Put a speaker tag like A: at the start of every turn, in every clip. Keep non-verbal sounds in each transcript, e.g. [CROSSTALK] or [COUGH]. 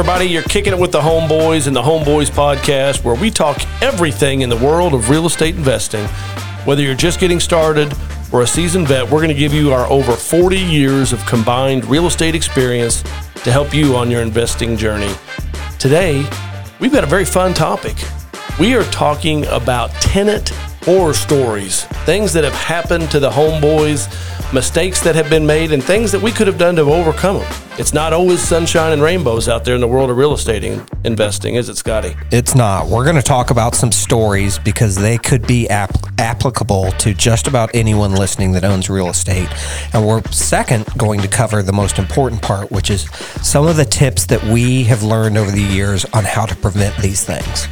A: everybody. You're kicking it with the Homeboys and the Homeboys podcast, where we talk everything in the world of real estate investing. Whether you're just getting started or a seasoned vet, we're going to give you our over 40 years of combined real estate experience to help you on your investing journey. Today, we've got a very fun topic. We are talking about tenant horror stories, things that have happened to the homeboys, mistakes that have been made, and things that we could have done to overcome them. It's not always sunshine and rainbows out there in the world of real estate investing, is it, Scotty?
B: It's not. We're going to talk about some stories because they could be ap- applicable to just about anyone listening that owns real estate. And we're second going to cover the most important part, which is some of the tips that we have learned over the years on how to prevent these things.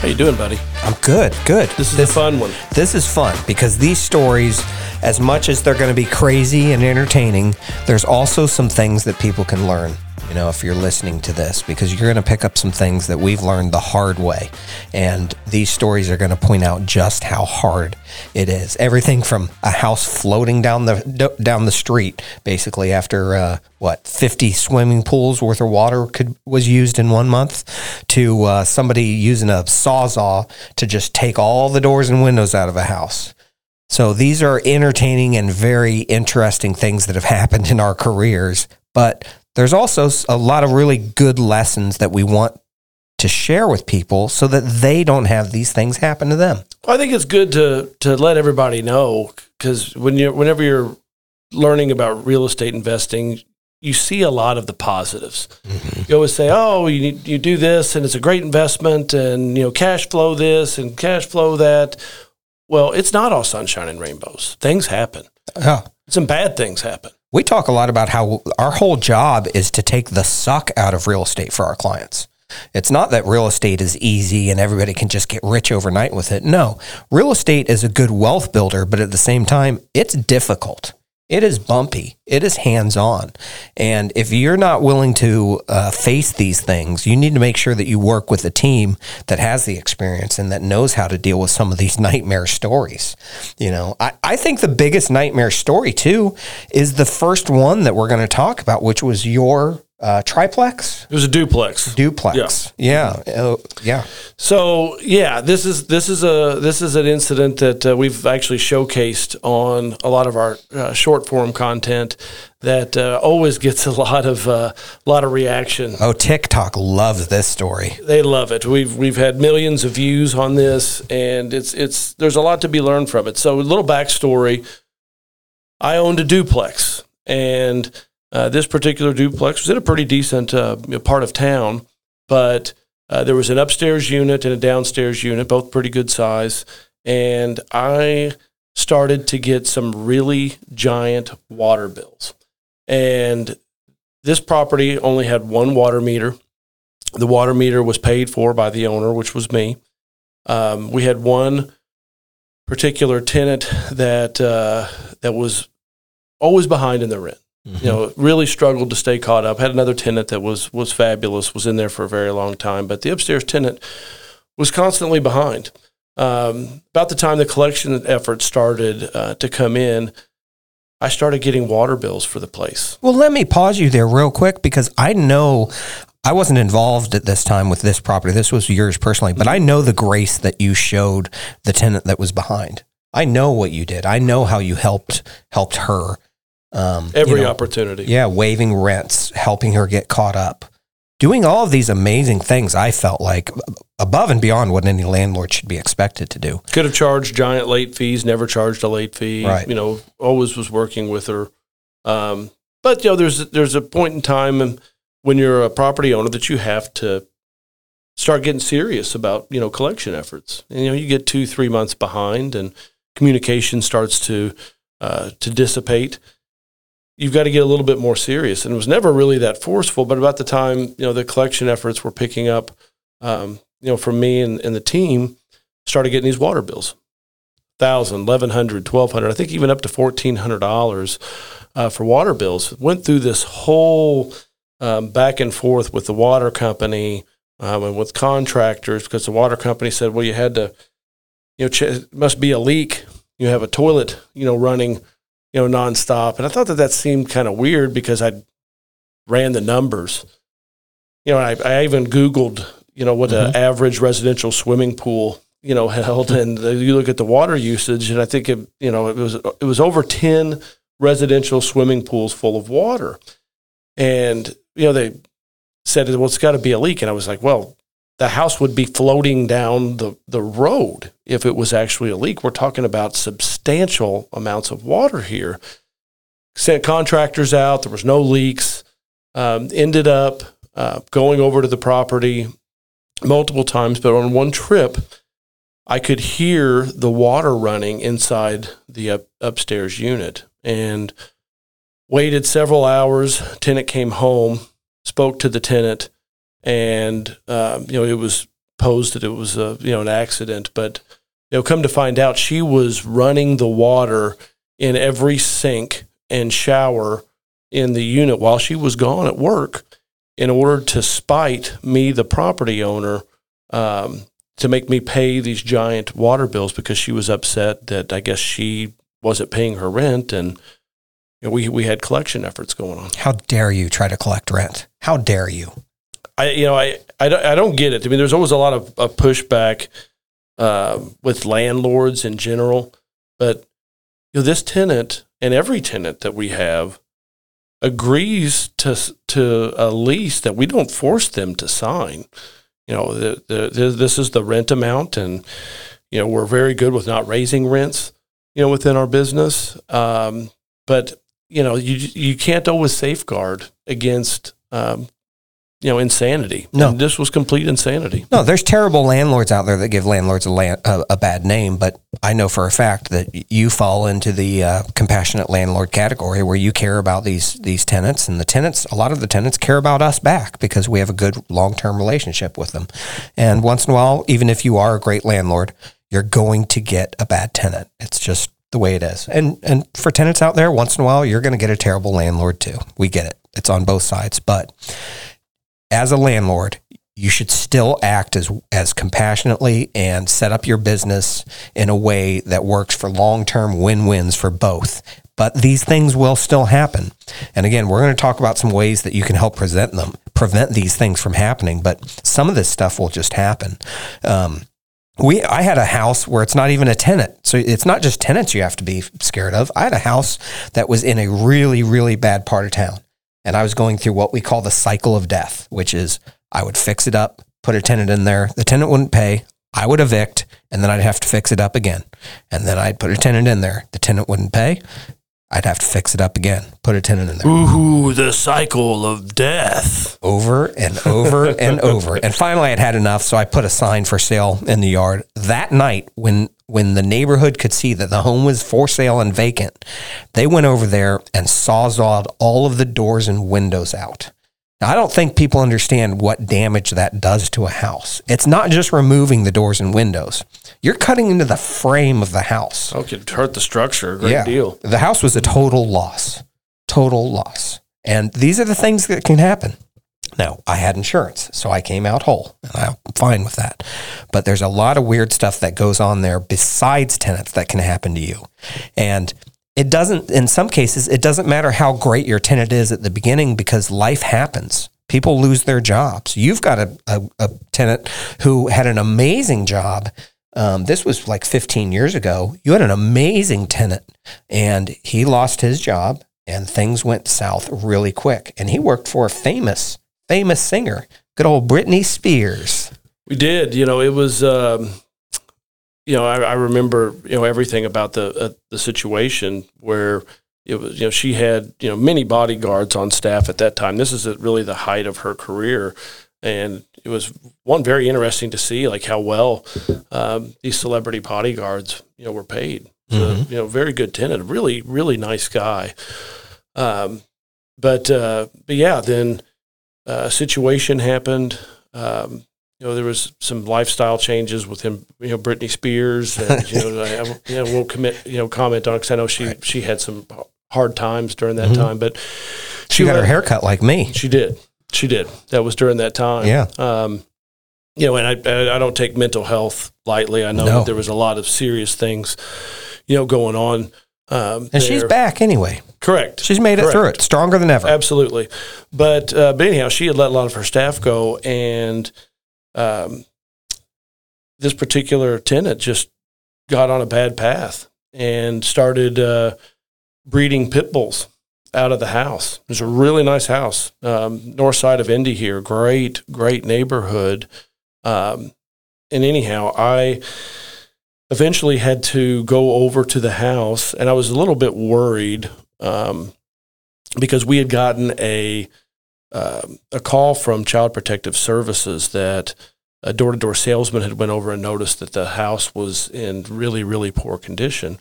A: How you doing, buddy?
B: I'm good, good.
A: This is this, a fun one.
B: This is fun because these stories, as much as they're going to be crazy and entertaining, there's also some things that people can learn you know, if you're listening to this, because you're going to pick up some things that we've learned the hard way. And these stories are going to point out just how hard it is. Everything from a house floating down the down the street, basically after uh, what 50 swimming pools worth of water could was used in one month, to uh, somebody using a sawzall to just take all the doors and windows out of a house. So these are entertaining and very interesting things that have [LAUGHS] happened in our careers, but there's also a lot of really good lessons that we want to share with people so that they don't have these things happen to them.
A: Well, I think it's good to to let everybody know because when you whenever you're learning about real estate investing, you see a lot of the positives. Mm-hmm. You always say, "Oh, you need, you do this, and it's a great investment, and you know, cash flow this and cash flow that." Well, it's not all sunshine and rainbows. Things happen.
B: Yeah.
A: Some bad things happen.
B: We talk a lot about how our whole job is to take the suck out of real estate for our clients. It's not that real estate is easy and everybody can just get rich overnight with it. No, real estate is a good wealth builder, but at the same time, it's difficult. It is bumpy. It is hands on. And if you're not willing to uh, face these things, you need to make sure that you work with a team that has the experience and that knows how to deal with some of these nightmare stories. You know, I, I think the biggest nightmare story, too, is the first one that we're going to talk about, which was your uh, triplex.
A: It was a duplex.
B: Duplex. Yeah. Yeah. Uh, yeah.
A: So yeah, this is this is a this is an incident that uh, we've actually showcased on a lot of our uh, short form content that uh, always gets a lot of a uh, lot of reaction.
B: Oh, TikTok loves this story.
A: They love it. We've we've had millions of views on this, and it's it's there's a lot to be learned from it. So a little backstory. I owned a duplex and uh, this particular duplex was in a pretty decent uh, part of town, but uh, there was an upstairs unit and a downstairs unit, both pretty good size. And I started to get some really giant water bills. And this property only had one water meter. The water meter was paid for by the owner, which was me. Um, we had one particular tenant that uh, that was always behind in the rent. Mm-hmm. You know, really struggled to stay caught up. Had another tenant that was was fabulous, was in there for a very long time, but the upstairs tenant was constantly behind. Um, about the time the collection effort started uh, to come in, I started getting water bills for the place.
B: Well, let me pause you there real quick because I know I wasn't involved at this time with this property. This was yours personally, but I know the grace that you showed the tenant that was behind. I know what you did. I know how you helped helped her
A: um, Every you know, opportunity.
B: Yeah, waiving rents, helping her get caught up, doing all of these amazing things. I felt like above and beyond what any landlord should be expected to do.
A: Could have charged giant late fees, never charged a late fee.
B: Right.
A: You know, always was working with her. Um, but you know, there's there's a point in time when you're a property owner that you have to start getting serious about you know collection efforts. And, you know, you get two three months behind, and communication starts to uh, to dissipate you've got to get a little bit more serious. And it was never really that forceful, but about the time, you know, the collection efforts were picking up, um, you know, from me and, and the team, started getting these water bills. Thousand, eleven hundred, twelve hundred, I think even up to fourteen hundred dollars uh, for water bills. Went through this whole um, back and forth with the water company um, and with contractors because the water company said, "Well, you had to, you know, ch- must be a leak. You have a toilet, you know, running you know, nonstop. And I thought that that seemed kind of weird because I ran the numbers you know, I, I even Googled, you know, what
B: Mhm.
A: an average residential swimming pool, you know, [LAUGHS] held, and you look at the water usage, and I think it, you know, it was it was over ten residential swimming pools full of water, and you know they said, well, it's got to be a leak, and I was like, well, the house would be floating down the the road if it was actually a leak. We're talking about substantial amounts of water here. Sent contractors out. There was no leaks. Um, ended up uh, going over to the property multiple times, but on one trip, I could hear the water running inside the up, upstairs unit and waited several hours. Tenant came home, spoke to the tenant, and um, you know it was posed that it was a you know an accident, but you know come to find out she was running the water in every sink and shower in the unit while she was gone at work in order to spite me, the property owner, um, to make me pay these giant water bills because she was upset that I guess she wasn't paying her rent and you know, we we had collection efforts going on.
B: How dare you try to collect rent? How dare you?
A: I you know I I don't, I don't get it. I mean, there's always a lot of, of pushback uh, with landlords in general, but you know this tenant and every tenant that we have agrees to to a lease that we don't force them to sign. You know, the, the, this is the rent amount, and you know we're very good with not raising rents. You know, within our business, um, but you know you you can't always safeguard against um, you know insanity.
B: No.
A: And this was complete insanity.
B: No, there's terrible landlords out there that give landlords a, land, a, a bad name, but I know for a fact that you fall into the uh, compassionate landlord category where you care about these these tenants, and the tenants, a lot of the tenants care about us back because we have a good long term relationship with them. And once in a while, even if you are a great landlord, you're going to get a bad tenant. It's just the way it is. And and for tenants out there, once in a while, you're going to get a terrible landlord too. We get it. It's on both sides, but as a landlord, you should still act as as compassionately and set up your business in a way that works for long-term win-wins for both. But these things will still happen. And again, we're going to talk about some ways that you can help present them, prevent these things from happening. But some of this stuff will just happen. Um, we I had a house where it's not even a tenant. So it's not just tenants you have to be scared of. I had a house that was in a really really bad part of town. And I was going through what we call the cycle of death, which is I would fix it up, put a tenant in there, the tenant wouldn't pay, I would evict, and then I'd have to fix it up again. And then I'd put a tenant in there, the tenant wouldn't pay, I'd have to fix it up again, put a tenant in there
A: Ooh, the cycle of death.
B: over and over [LAUGHS] and over. And finally, I'd had enough, so I put a sign for sale in the yard. That night, when when the neighborhood could see that the home was for sale and vacant, they went over there and sawzalled all of the doors and windows out. Now, I don't think people understand what damage that does to a house. It's not just removing the doors and windows. You're cutting into the frame of the house.
A: Oh, it could hurt the structure. a Great deal.
B: The house was a total loss. Total loss. And these are the things that can happen. Now, I had insurance, so I came out whole, and I'm fine with that. But there's a lot of weird stuff that goes on there besides tenants that can happen to you. And it doesn't, in some cases, it doesn't matter how great your tenant is at the beginning because life happens. People lose their jobs. You've got a, a, a tenant who had an amazing job. Um, this was like 15 years ago. You had an amazing tenant, and he lost his job, and things went south really quick. And he worked for a famous, famous singer, good old Britney Spears.
A: We did. You know, it was. Um, you know, I, I remember you know everything about the uh, the situation where it was. You know, she had you know many bodyguards on staff at that time. This is at really the height of her career, and it was one very interesting to see like how well um, these celebrity bodyguards you know were paid. So,
B: Mhm.
A: you know, very good tenant, really really nice guy. Um, but uh, but yeah, then uh, a situation happened. Um, you know, there was some lifestyle changes with him. You know, Britney Spears, and you know, I, I you know, won't commit. You know, comment on because I know she she had some hard times during that
B: Mhm.
A: time, but
B: She got her
A: let-
B: hair cut like me.
A: She did. She did. That was during that time.
B: Yeah.
A: Um, you know, and I, I don't take mental health lightly. I know
B: No.
A: that there was a lot of serious things, you know, going on Um,
B: And she's back anyway.
A: Correct.
B: She's made it through it stronger than ever.
A: Absolutely. But uh, but anyhow, she had let a lot of her staff go, and um, this particular tenant just got on a bad path and started uh, breeding pit bulls out of the house. It was a really nice house, um, north side of Indy here. Great, great neighborhood. Um, and anyhow, I eventually had to go over to the house, and I was a little bit worried. Um, because we had gotten a um a call from Child Protective Services that a door to door salesman had went over and noticed that the house was in really really poor condition.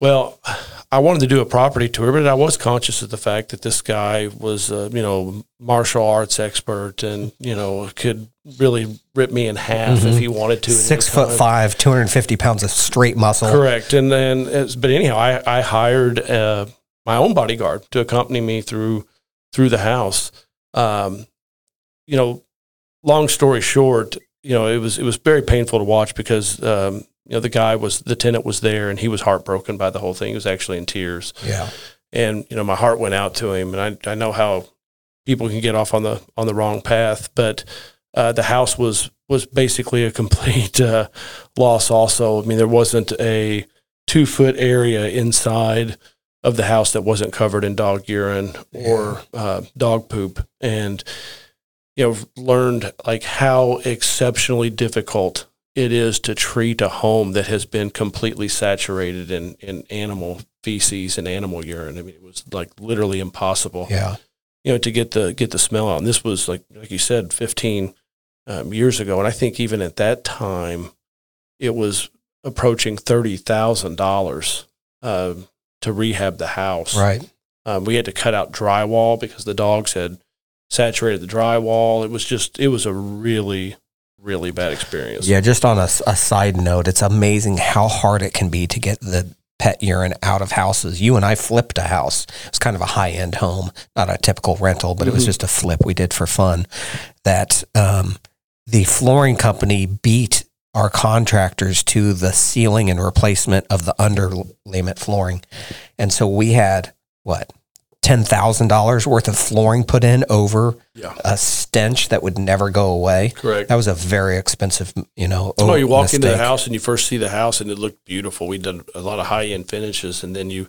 A: Well, I wanted to do a property tour, but I was conscious of the fact that this guy was, a, you know, martial arts expert, and you know, could really rip me in half if he wanted to.
B: Six foot
A: time.
B: five, 250 pounds of straight muscle.
A: Correct. And then, but anyhow, I, I hired uh, my own bodyguard to accompany me through through the house. Um, you know, long story short, you know, it was it was very painful to watch because um, you know the guy was the tenant was there and he was heartbroken by the whole thing. He was actually in tears,
B: Yeah.
A: and you know my heart went out to him. And I I know how people can get off on the on the wrong path, but uh, the house was was basically a [LAUGHS] complete uh, loss. Also, I mean, there wasn't a two foot area inside of the house that wasn't covered in dog urine or uh, dog poop, and you know, learned like how exceptionally difficult it is to treat a home that has been completely saturated in in animal feces and animal urine. I mean, it was like literally impossible
B: Yeah.
A: you know, to get the get the smell out. And this was like like you said, fifteen um, years ago, and I think even at that time, it was approaching thirty thousand dollars um, to rehab the house.
B: Right.
A: Um, we had to cut out drywall because the dogs had saturated the drywall. It was just it was a really really bad experience.
B: Yeah. Just on a side note, it's amazing how hard it can be to get the pet urine out of houses. You and I flipped a house. It was kind of a high end home, not a typical rental, but it was
A: Mhm.
B: just a flip we did for fun. That um, the flooring company beat our contractors to the sealing and replacement of the underlayment flooring. And so we had what? $10,000 worth of flooring put in over
A: Yeah.
B: a stench that would never go away.
A: Correct.
B: That was a very expensive, you know.
A: Oh, you walk into the house and you first see the house and it looked beautiful. We did a lot of high end finishes, and then you,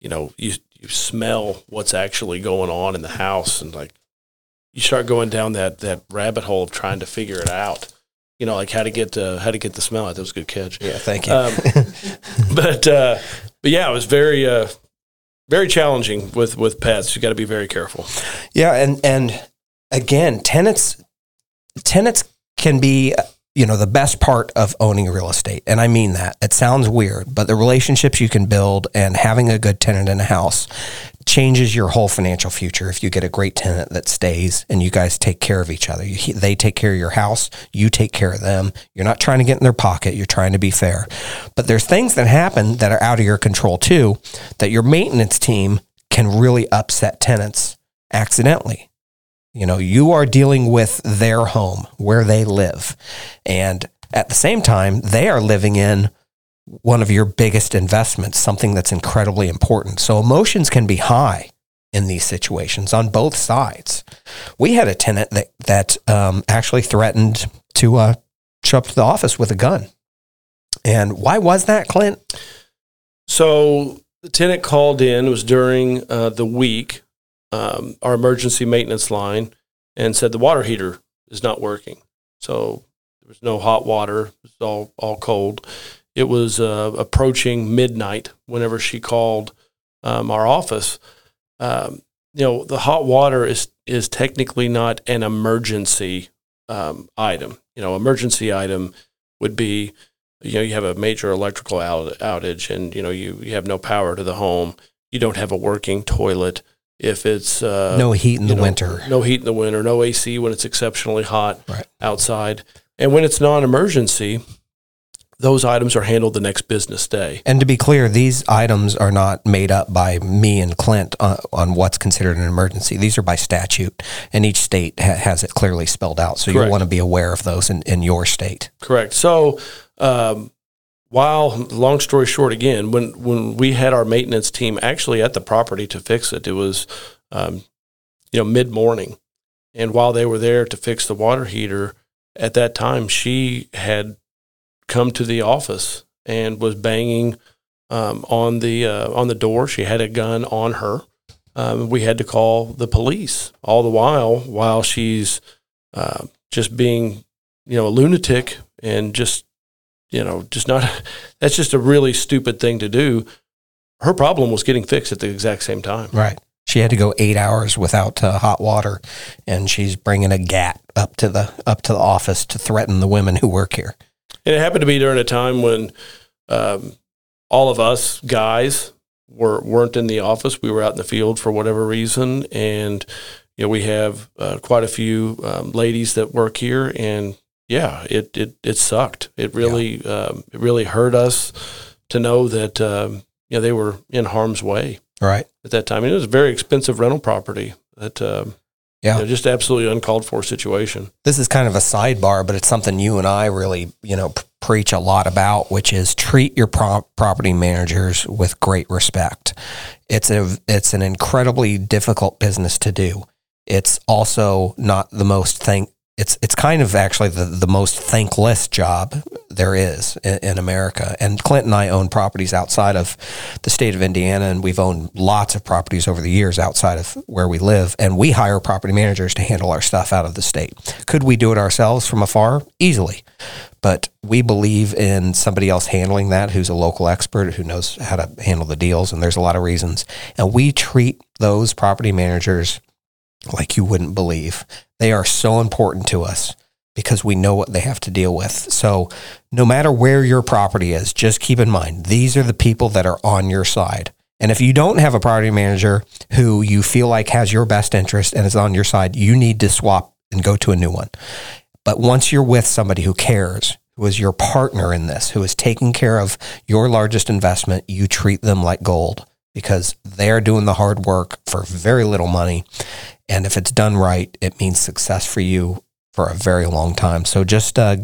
A: you know, you you smell what's actually going on in the house, and like you start going down that that rabbit hole of trying to figure it out. You know, like how to get uh, how to get the smell out. That was a good catch.
B: Yeah, thank you.
A: Um, [LAUGHS] but uh, but yeah, it was very uh, very challenging with with pets. You got to be very careful.
B: yeah, and and again, tenants tenants can be you know the best part of owning real estate, and I mean that. It sounds weird, but the relationships you can build and having a good tenant in a house changes your whole financial future if you get a great tenant that stays and you guys take care of each other. You, they take care of your house, you take care of them. You're not trying to get in their pocket, you're trying to be fair. But there's things that happen that are out of your control too that your maintenance team can really upset tenants accidentally. You know, you are dealing with their home where they live. And at the same time, they are living in one of your biggest investments, something that's incredibly important. So emotions can be high in these situations on both sides. We had a tenant that that um, actually threatened to uh, show up to the office with a gun. And why was that, Clint?
A: So the tenant called in. It was during uh, the week, um, our emergency maintenance line, and said the water heater is not working. So there was no hot water. It was all all cold. It was uh, approaching midnight whenever she called um, our office. Um, you know, the hot water is is technically not an emergency um, item. You know, emergency item would be you know you have a major electrical out- outage and you know you, you have no power to the home you don't have a working toilet if it's uh,
B: no heat in the
A: know,
B: winter.
A: no heat in the winter no ac when it's exceptionally hot
B: Right.
A: outside and when it's non-emergency those items are handled the next business day
B: And to be clear, these items are not made up by me and Clint uh, on what's considered an emergency. These are by statute, and each state ha- has it clearly spelled out. So
A: Correct.
B: you'll want to be aware of those in, in your state.
A: correct so um, while long story short, again, when when we had our maintenance team actually at the property to fix it, it was um, you know mid morning, and while they were there to fix the water heater, at that time she had come to the office and was banging um, on the uh, on the door. She had a gun on her. Um, we had to call the police all the while while she's uh, just being you know a lunatic and just you know just not [LAUGHS] that's just a really stupid thing to do. Her problem was getting fixed at the exact same time.
B: Right. She had to go eight hours without uh, hot water, and she's bringing a gat up to the up to the office to threaten the women who work here.
A: And it happened to be during a time when um, all of us guys were weren't in the office. We were out in the field for whatever reason, and you know we have uh, quite a few um, ladies that work here, and yeah, it it it sucked. It really um, it really hurt us to know that um, you know they were in harm's way
B: Right.
A: at that time. And it was a very expensive rental property. That um,
B: Yeah.
A: you know, just absolutely uncalled for situation.
B: This is kind of a sidebar, but it's something you and I really, you know, p- preach a lot about, which is treat your pro- property managers with great respect. It's a it's an incredibly difficult business to do. It's also not the most thank. It's it's kind of actually the, the most thankless job there is in, in America. And Clint and I own properties outside of the state of Indiana, and we've owned lots of properties over the years outside of where we live. And we hire property managers to handle our stuff out of the state. Could we do it ourselves from afar? Easily. But we believe in somebody else handling that who's a local expert who knows how to handle the deals. And there's a lot of reasons. And we treat those property managers like you wouldn't believe. They are so important to us because we know what they have to deal with. So, no matter where your property is, just keep in mind these are the people that are on your side. And if you don't have a property manager who you feel like has your best interest and is on your side, you need to swap and go to a new one. But once you're with somebody who cares, who is your partner in this, who is taking care of your largest investment, you treat them like gold because they are doing the hard work for very little money. And if it's done right, it means success for you for a very long time. So just uh,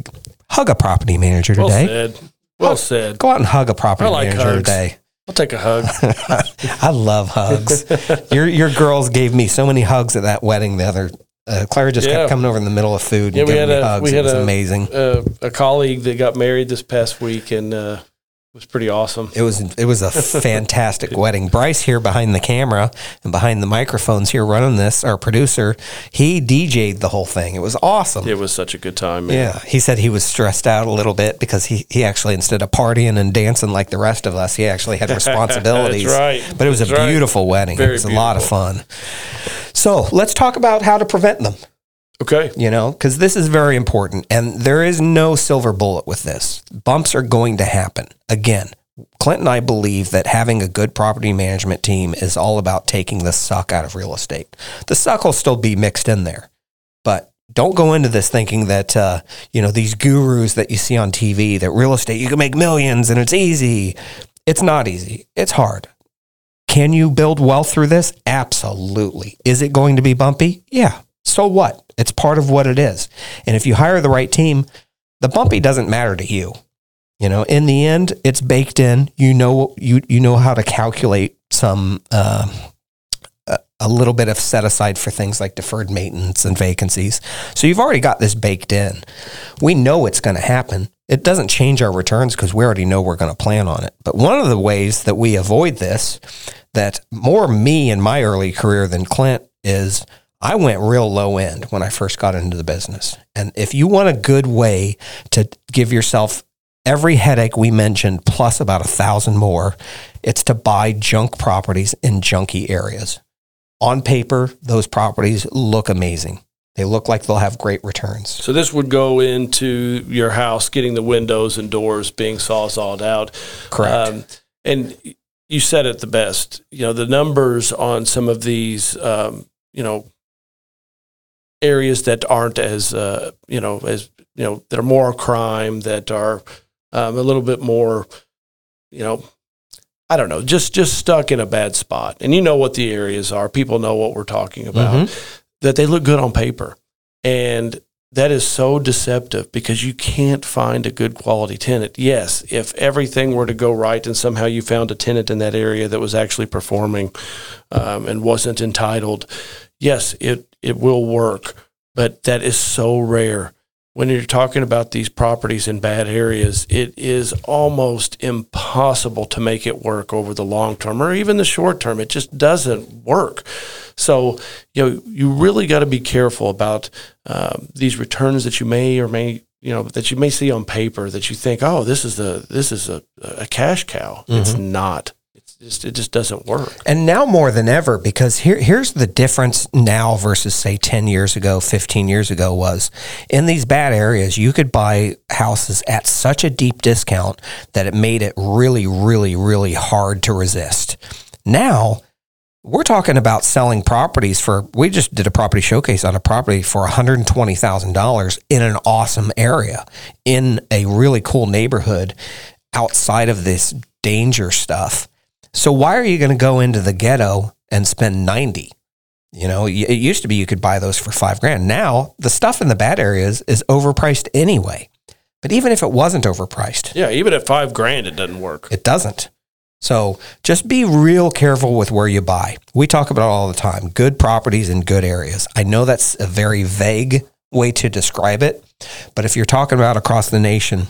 B: hug a property manager today.
A: Well said. Well said.
B: Go out and hug a property
A: I like
B: manager
A: hugs.
B: today.
A: I'll take a hug. [LAUGHS]
B: I love hugs. your your girls gave me so many hugs at that wedding the other. Uh, Clara just
A: Yeah.
B: kept coming over in the middle of food and
A: Yeah, we
B: giving
A: had
B: me
A: a-
B: hugs. it was
A: a-
B: amazing.
A: uh, a colleague that got married this past week, and uh, was pretty awesome.
B: It was it was a fantastic [LAUGHS] wedding. Bryce here behind the camera and behind the microphones here running this, our producer, he DJ'd the whole thing. It was awesome.
A: It was such a good time. Man.
B: Yeah, he said he was stressed out a little bit because he, he actually instead of partying and dancing like the rest of us, he actually had [LAUGHS] responsibilities.
A: That's right.
B: But it was
A: That's
B: a
A: right.
B: beautiful wedding.
A: Very
B: it was a lot of fun. So let's talk about how to prevent them.
A: Okay.
B: You know, because this is very important, and there is no silver bullet with this. Bumps are going to happen. Again, Clint and I believe that having a good property management team is all about taking the suck out of real estate. The suck will still be mixed in there, but don't go into this thinking that uh, you know these gurus that you see on TV that real estate you can make millions and it's easy. It's not easy. It's hard. Can you build wealth through this? Absolutely. Is it going to be bumpy? Yeah. So what? It's part of what it is. And if you hire the right team, the bumpy doesn't matter to you. You know, in the end, it's baked in. You know, you you know how to calculate some uh, a, little bit of set aside for things like deferred maintenance and vacancies. So you've already got this baked in. We know it's going to happen. It doesn't change our returns because we already know we're going to plan on it. But one of the ways that we avoid this, that more me in my early career than Clint is. I went real low end when I first got into the business. And if you want a good way to give yourself every headache we mentioned plus about a thousand more, it's to buy junk properties in junky areas. On paper, those properties look amazing. They look like they'll have great returns.
A: So this would go into your house, getting the windows and doors being sawzalled out.
B: Correct.
A: Um, and you said it the best. You know, the numbers on some of these, um, you know, areas that aren't as, uh, you know, as, you know, that are more crime, that are um, a little bit more, you know, I don't know, just just stuck in a bad spot. And you know what the areas are. People know what we're talking about. That they look good on paper. And that is so deceptive because you can't find a good quality tenant. Yes, if everything were to go right and somehow you found a tenant in that area that was actually performing um, and wasn't entitled, yes, it it will work. But that is so rare when you're talking about these properties in bad areas, it is almost impossible to make it work over the long term or even the short term. It just doesn't work. So, you know, you really got to be careful about uh, these returns that you may or may you know that you may see on paper that you think, oh, this is the this is a, a cash cow. Mm-hmm. It's not just it just doesn't work.
B: And now more than ever, because here here's the difference now versus say ten years ago, fifteen years ago was in these bad areas, you could buy houses at such a deep discount that it made it really, really, really hard to resist. Now we're talking about selling properties for we just did a property showcase on a property for $120,000 in an awesome area in a really cool neighborhood outside of this danger stuff so why are you going to go into the ghetto and spend 90? You know, it used to be you could buy those for five grand. Now the stuff in the bad areas is overpriced anyway. But even if it wasn't overpriced,
A: yeah, even at five grand, it doesn't work.
B: It doesn't. So just be real careful with where you buy. We talk about it all the time good properties in good areas. I know that's a very vague way to describe it, but if you're talking about across the nation,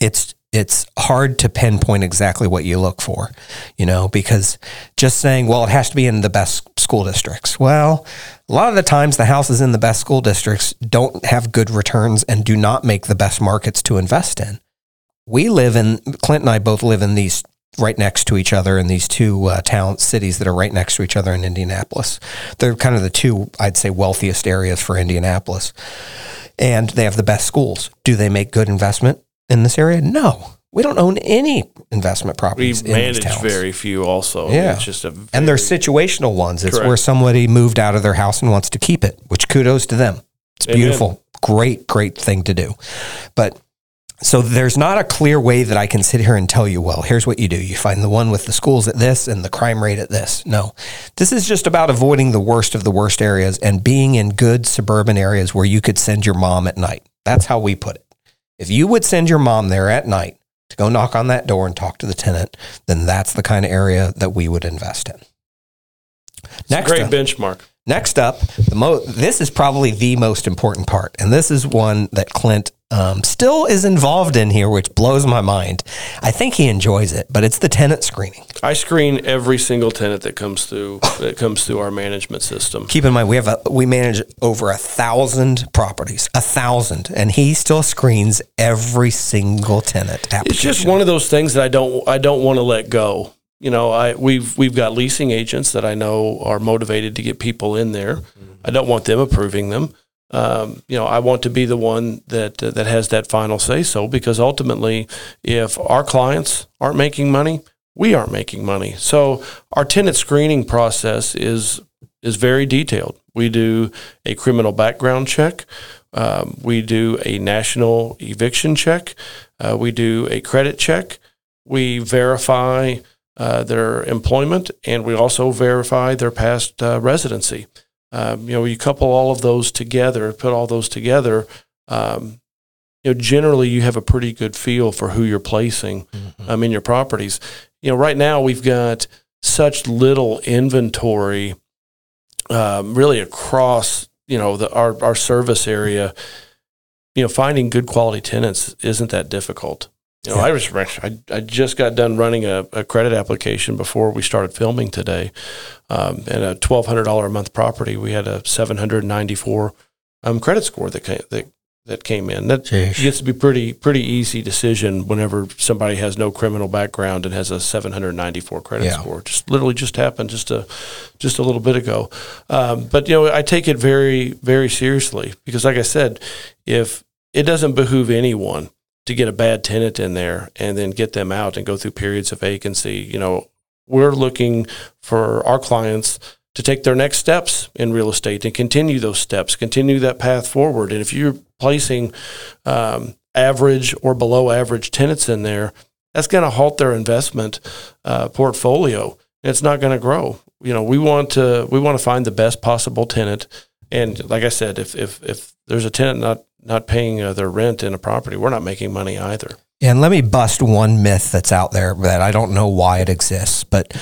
B: it's it's hard to pinpoint exactly what you look for, you know, because just saying, well, it has to be in the best school districts. Well, a lot of the times the houses in the best school districts don't have good returns and do not make the best markets to invest in. We live in, Clint and I both live in these right next to each other in these two uh, town cities that are right next to each other in Indianapolis. They're kind of the two, I'd say, wealthiest areas for Indianapolis. And they have the best schools. Do they make good investment? In this area? No. We don't own any investment properties.
A: We manage very few. Also,
B: yeah, it's just a and they're situational ones. It's correct. where somebody moved out of their house and wants to keep it. Which kudos to them. It's Amen. beautiful, great, great thing to do. But so there's not a clear way that I can sit here and tell you, well, here's what you do. You find the one with the schools at this and the crime rate at this. No, this is just about avoiding the worst of the worst areas and being in good suburban areas where you could send your mom at night. That's how we put it. If you would send your mom there at night to go knock on that door and talk to the tenant, then that's the kind of area that we would invest in.
A: It's Next great up, benchmark.
B: Next up, the mo- this is probably the most important part, and this is one that Clint um, still is involved in here, which blows my mind. I think he enjoys it, but it's the tenant screening.
A: I screen every single tenant that comes through that comes through our management system.
B: Keep in mind we have a we manage over a thousand properties, a thousand, and he still screens every single tenant.
A: It's just one of those things that I don't I don't want to let go. You know, I we've we've got leasing agents that I know are motivated to get people in there. Mm-hmm. I don't want them approving them um, you know, I want to be the one that uh, that has that final say so because ultimately, if our clients aren't making money, we aren't making money. So our tenant screening process is is very detailed. We do a criminal background check. Um, we do a national eviction check. Uh, we do a credit check. We verify uh, their employment, and we also verify their past uh, residency um, you know, you couple all of those together, put all those together, um, you know, generally you have a pretty good feel for who you're placing mm-hmm. um, in your properties. You know, right now we've got such little inventory, um, really across you know the, our our service area. You know, finding good quality tenants isn't that difficult. You know, yeah. I was I, I just got done running a, a credit application before we started filming today, um, and a twelve hundred dollar a month property. We had a seven hundred ninety four um, credit score that came, that that came in. That Jeez. gets to be pretty pretty easy decision whenever somebody has no criminal background and has a seven hundred ninety four credit yeah. score. Just literally just happened just a just a little bit ago. Um, but you know, I take it very very seriously because, like I said, if it doesn't behoove anyone to get a bad tenant in there and then get them out and go through periods of vacancy. You know, we're looking for our clients to take their next steps in real estate and continue those steps, continue that path forward. And if you're placing um, average or below average tenants in there, that's going to halt their investment uh, portfolio. It's not going to grow. You know, we want to we want to find the best possible tenant. And like I said, if if if there's a tenant not not paying uh, their rent in a property, we're not making money either.
B: And let me bust one myth that's out there that I don't know why it exists, but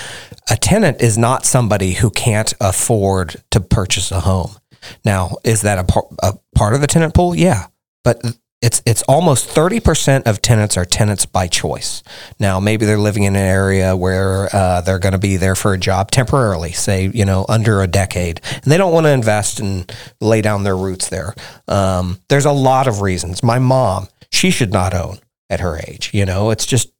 B: a tenant is not somebody who can't afford to purchase a home. Now, is that a, par- a part of the tenant pool? Yeah, but it's it's almost 30% of tenants are tenants by choice. Now, maybe they're living in an area where uh, they're going to be there for a job temporarily, say, you know, under a decade, and they don't want to invest and lay down their roots there. Um, there's a lot of reasons. My mom, she should not own at her age. You know, it's just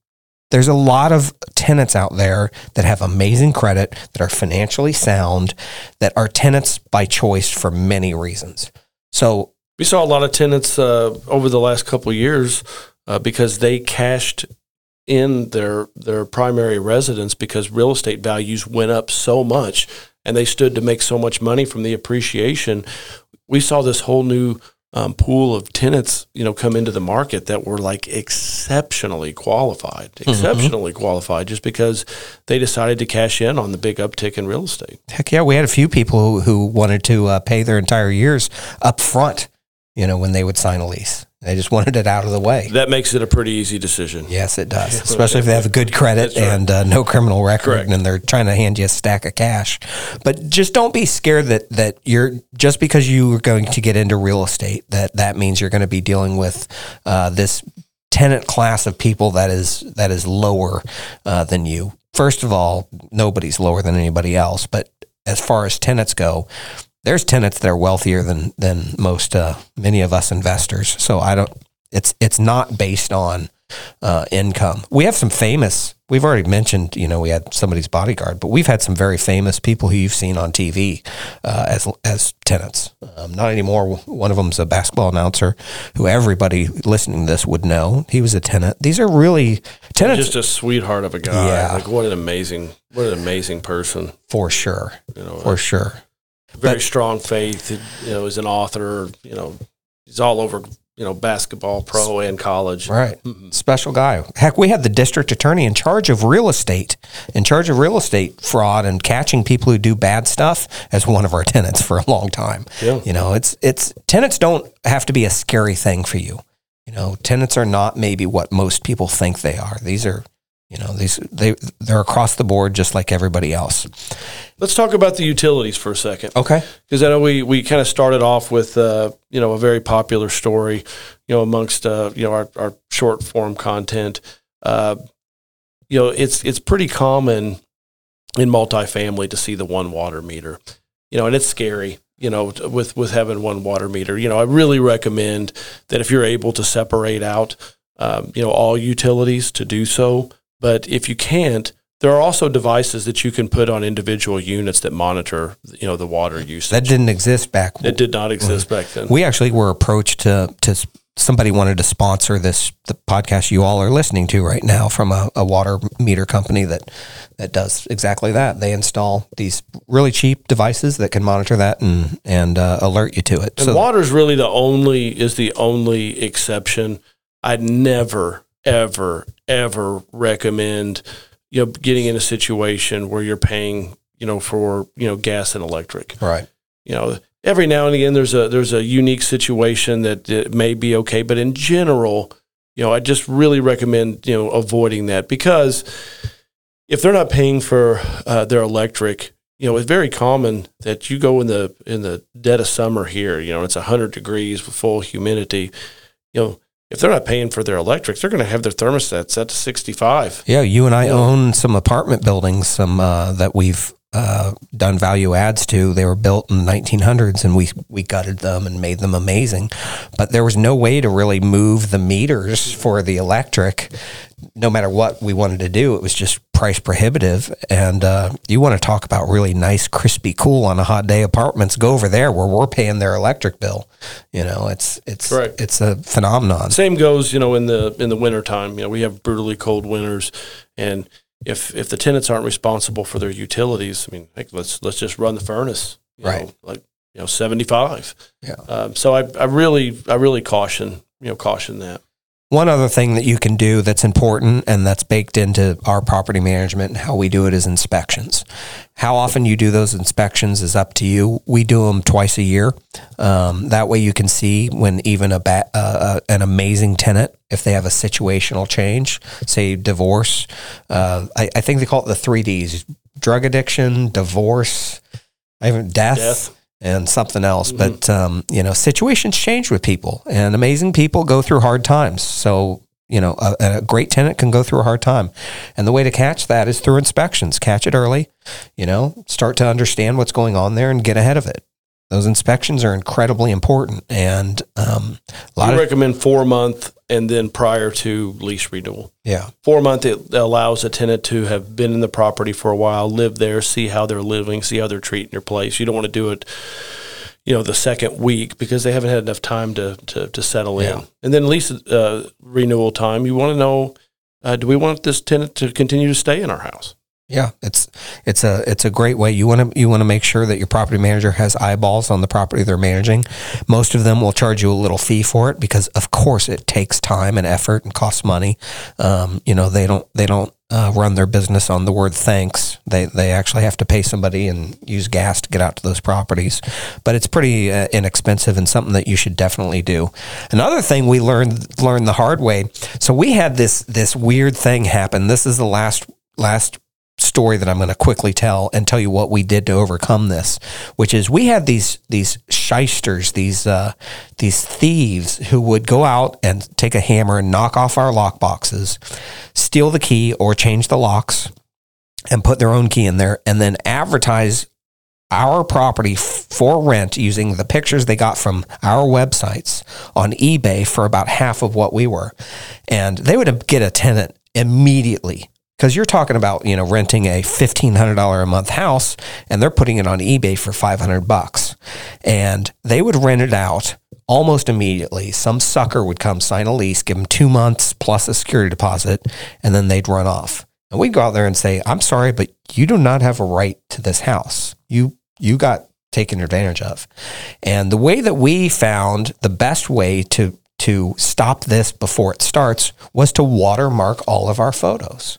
B: there's a lot of tenants out there that have amazing credit, that are financially sound, that are tenants by choice for many reasons. So
A: We saw a lot of tenants uh, over the last couple of years uh, because they cashed in their their primary residence because real estate values went up so much and they stood to make so much money from the appreciation. We saw this whole new um, pool of tenants, you know, come into the market that were like exceptionally qualified, exceptionally qualified, just because they decided to cash in on the big uptick in real estate.
B: heck yeah, we had a few people who, who wanted to uh, pay their entire years up front, you know, when they would sign a lease. They just wanted it out of the way.
A: That makes it a pretty easy decision.
B: Yes, it does, especially if they have a good credit
A: right.
B: and uh, no criminal record,
A: Correct.
B: and they're trying to hand you a stack of cash. But just don't be scared that that you're just because you are going to get into real estate that that means you're going to be dealing with uh, this tenant class of people that is that is lower uh, than you. First of all, nobody's lower than anybody else, but as far as tenants go, there's tenants that are wealthier than than most uh, many of us investors. So I don't. It's it's not based on uh, income. We have some famous. We've already mentioned. You know, we had somebody's bodyguard, but we've had some very famous people who you've seen on TV uh, as as tenants. Um, not anymore. One of them's a basketball announcer who everybody listening to this would know. He was a tenant. These are really tenants
A: Just a sweetheart of a guy.
B: Yeah.
A: Like what an amazing, what an amazing person.
B: for sure.
A: You know,
B: For sure.
A: Very
B: but-
A: strong faith. You know, as an author. You know, he's all over. You know, basketball, pro and college.
B: Right. Special guy. Heck, we had the district attorney in charge of real estate, in charge of real estate fraud and catching people who do bad stuff as one of our [LAUGHS] tenants for a long time.
A: Yeah.
B: You know, it's it's tenants don't have to be a scary thing for you. You know, tenants are not maybe what most people think they are. These are, you know, these they they're across the board just like everybody else.
A: Let's talk about the utilities for a second.
B: Okay.
A: because I know we, we kind of started off with uh, you know a very popular story, you know amongst uh, you know our, our short form content. Uh, you know it's it's pretty common in multifamily to see the one water meter, you know, and it's scary. You know, with with having one water meter, you know, I really recommend that if you're able to separate out, um, you know, all utilities to do so. But if you can't, there are also devices that you can put on individual units that monitor, you know, the water usage.
B: That didn't exist back then.
A: It did not exist back then.
B: We actually were approached to to somebody wanted to sponsor this the podcast you all are listening to right now from a, a water meter company that that does exactly that. They install these really cheap devices that can monitor that and and uh, alert you to it.
A: and is really the only is the only exception. I'd never, ever, ever recommend you know getting in a situation where you're paying you know for you know gas and electric.
B: right.
A: You know, every now and again there's a there's a unique situation that it may be okay, but in general, you know, I just really recommend you know avoiding that because if they're not paying for uh, their electric, you know, it's very common that you go in the in the dead of summer here. You know, it's hundred degrees with full humidity. You know, if they're not paying for their electric, they're going to have their thermostat set to sixty five.
B: Yeah, you and I
A: Yeah.
B: own some apartment buildings, some uh, that we've uh, done value adds to. They were built in the 1900s, and we we gutted them and made them amazing. But there was no way to really move the meters for the electric. No matter what we wanted to do, it was just price prohibitive. And uh, you want to talk about really nice, crispy, cool on a hot day apartments? Go over there where we're paying their electric bill. You know, it's it's
A: Right.
B: it's a phenomenon.
A: Same goes, you know, in the in the wintertime. You know, we have brutally cold winters, and if if the tenants aren't responsible for their utilities, I mean, heck, let's let's just run the furnace, you
B: Right.
A: Know, like you know, seventy five.
B: Yeah.
A: Um, so I I really I really caution you know caution that.
B: One other thing that you can do that's important and that's baked into our property management and how we do it is inspections. How often you do those inspections is up to you. We do them twice a year. Um, that way you can see when even a ba- uh, uh, an amazing tenant, if they have a situational change, say divorce, uh, I, I, think they call it the three Ds: drug addiction, divorce, even death. death and something else. Mm-hmm. But um, you know, situations change with people, and amazing people go through hard times. So you know, a, a, great tenant can go through a hard time, and the way to catch that is through inspections. Catch it early. You know, start to understand what's going on there and get ahead of it. Those inspections are incredibly important, and um,
A: a lot. You of, recommend four month and then prior to lease renewal.
B: Yeah,
A: four month it allows a tenant to have been in the property for a while, live there, see how they're living, see how they're treating your place. You don't want to do it, you know, the second week because they haven't had enough time to to, to settle yeah. in. And then lease uh, renewal time, you want to know: uh, Do we want this tenant to continue to stay in our house?
B: Yeah, it's it's a it's a great way. You want to you want to make sure that your property manager has eyeballs on the property they're managing. Most of them will charge you a little fee for it because, of course, it takes time and effort and costs money. Um, you know, they don't they don't uh, run their business on the word thanks. They they actually have to pay somebody and use gas to get out to those properties. But it's pretty uh, inexpensive and something that you should definitely do. Another thing we learned learned the hard way. So we had this this weird thing happen. This is the last last story that I'm going to quickly tell and tell you what we did to overcome this, which is we had these these shysters, these uh, these thieves who would go out and take a hammer and knock off our lock boxes, steal the key or change the locks, and put their own key in there, and then advertise our property for rent using the pictures they got from our websites on eBay for about half of what we were. And they would get a tenant immediately because you're talking about you know renting a fifteen hundred dollar a month house and they're putting it on eBay for five hundred bucks, and they would rent it out almost immediately. Some sucker would come sign a lease, give them two months plus a security deposit, and then they'd run off. And we'd go out there and say, "I'm sorry, but you do not have a right to this house. You you got taken advantage of." And the way that we found the best way to to stop this before it starts was to watermark all of our photos.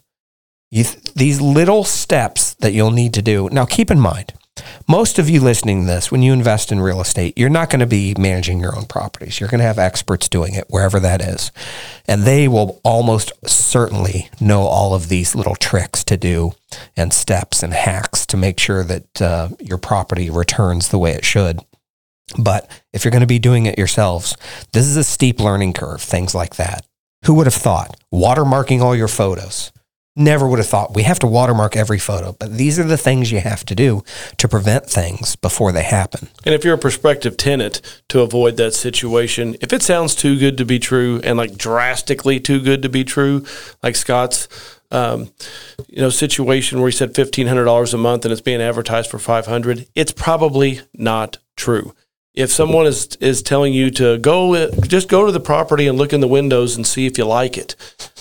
B: You, these little steps that you'll need to do. Now, keep in mind, most of you listening to this, when you invest in real estate, you're not going to be managing your own properties. You're going to have experts doing it wherever that is. And they will almost certainly know all of these little tricks to do and steps and hacks to make sure that uh, your property returns the way it should. But if you're going to be doing it yourselves, this is a steep learning curve, things like that. Who would have thought? Watermarking all your photos never would have thought we have to watermark every photo, but these are the things you have to do to prevent things before they happen.
A: And if you're a prospective tenant to avoid that situation, if it sounds too good to be true and like drastically too good to be true, like Scott's um, you know situation where he said fifteen hundred dollars a month and it's being advertised for five hundred, it's probably not true. If someone is is telling you to go, just go to the property and look in the windows and see if you like it,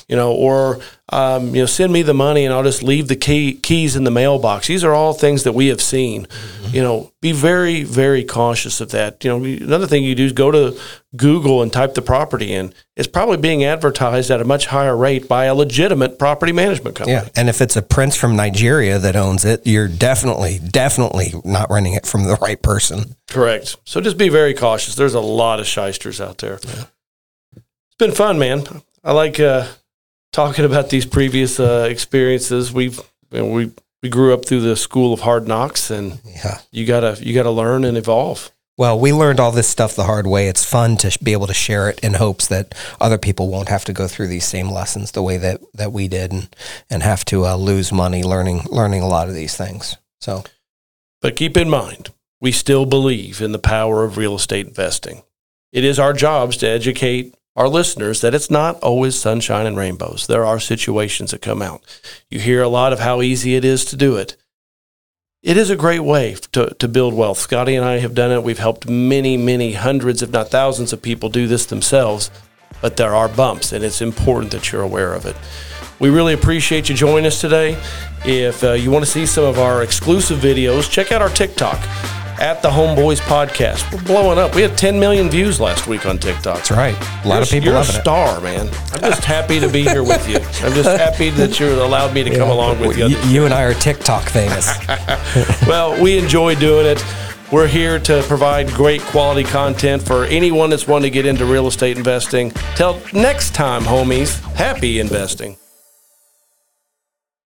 A: you know, or um, you know, send me the money and I'll just leave the key, keys in the mailbox. These are all things that we have seen. Mm-hmm. You know, be very, very cautious of that. You know, another thing you do is go to Google and type the property in. It's probably being advertised at a much higher rate by a legitimate property management company.
B: Yeah, and if it's a prince from Nigeria that owns it, you're definitely, definitely not renting it from the right person.
A: Correct. So just be very cautious. There's a lot of shysters out there. Yeah. It's been fun, man. I like. Uh, talking about these previous uh, experiences. We've you know, we we grew up through the school of hard knocks, and yeah. you gotta you gotta learn and evolve.
B: Well, we learned all this stuff the hard way. It's fun to be able to share it in hopes that other people won't have to go through these same lessons the way that, that we did and, and have to uh, lose money learning learning a lot of these things. So,
A: but keep in mind, we still believe in the power of real estate investing. It is our jobs to educate our listeners that it's not always sunshine and rainbows. There are situations that come out. You hear a lot of how easy it is to do it. It is a great way to, to build wealth. Scotty and I have done it. We've helped many, many hundreds, if not thousands, of people do this themselves. But there are bumps, and it's important that you're aware of it. We really appreciate you joining us today. If uh, you want to see some of our exclusive videos, check out our TikTok. At the Homeboys Podcast. We're blowing up. We had 10 million views last week on TikTok.
B: That's right. A lot
A: you're,
B: of people
A: you're a
B: it.
A: star, man. I'm just happy to be here with you. I'm just [LAUGHS] happy that you allowed me to come along with.
B: You, you and I are TikTok famous. [LAUGHS]
A: well, we enjoy doing it. We're here to provide great quality content for anyone that's wanting to get into real estate investing. Till next time, homies, happy investing.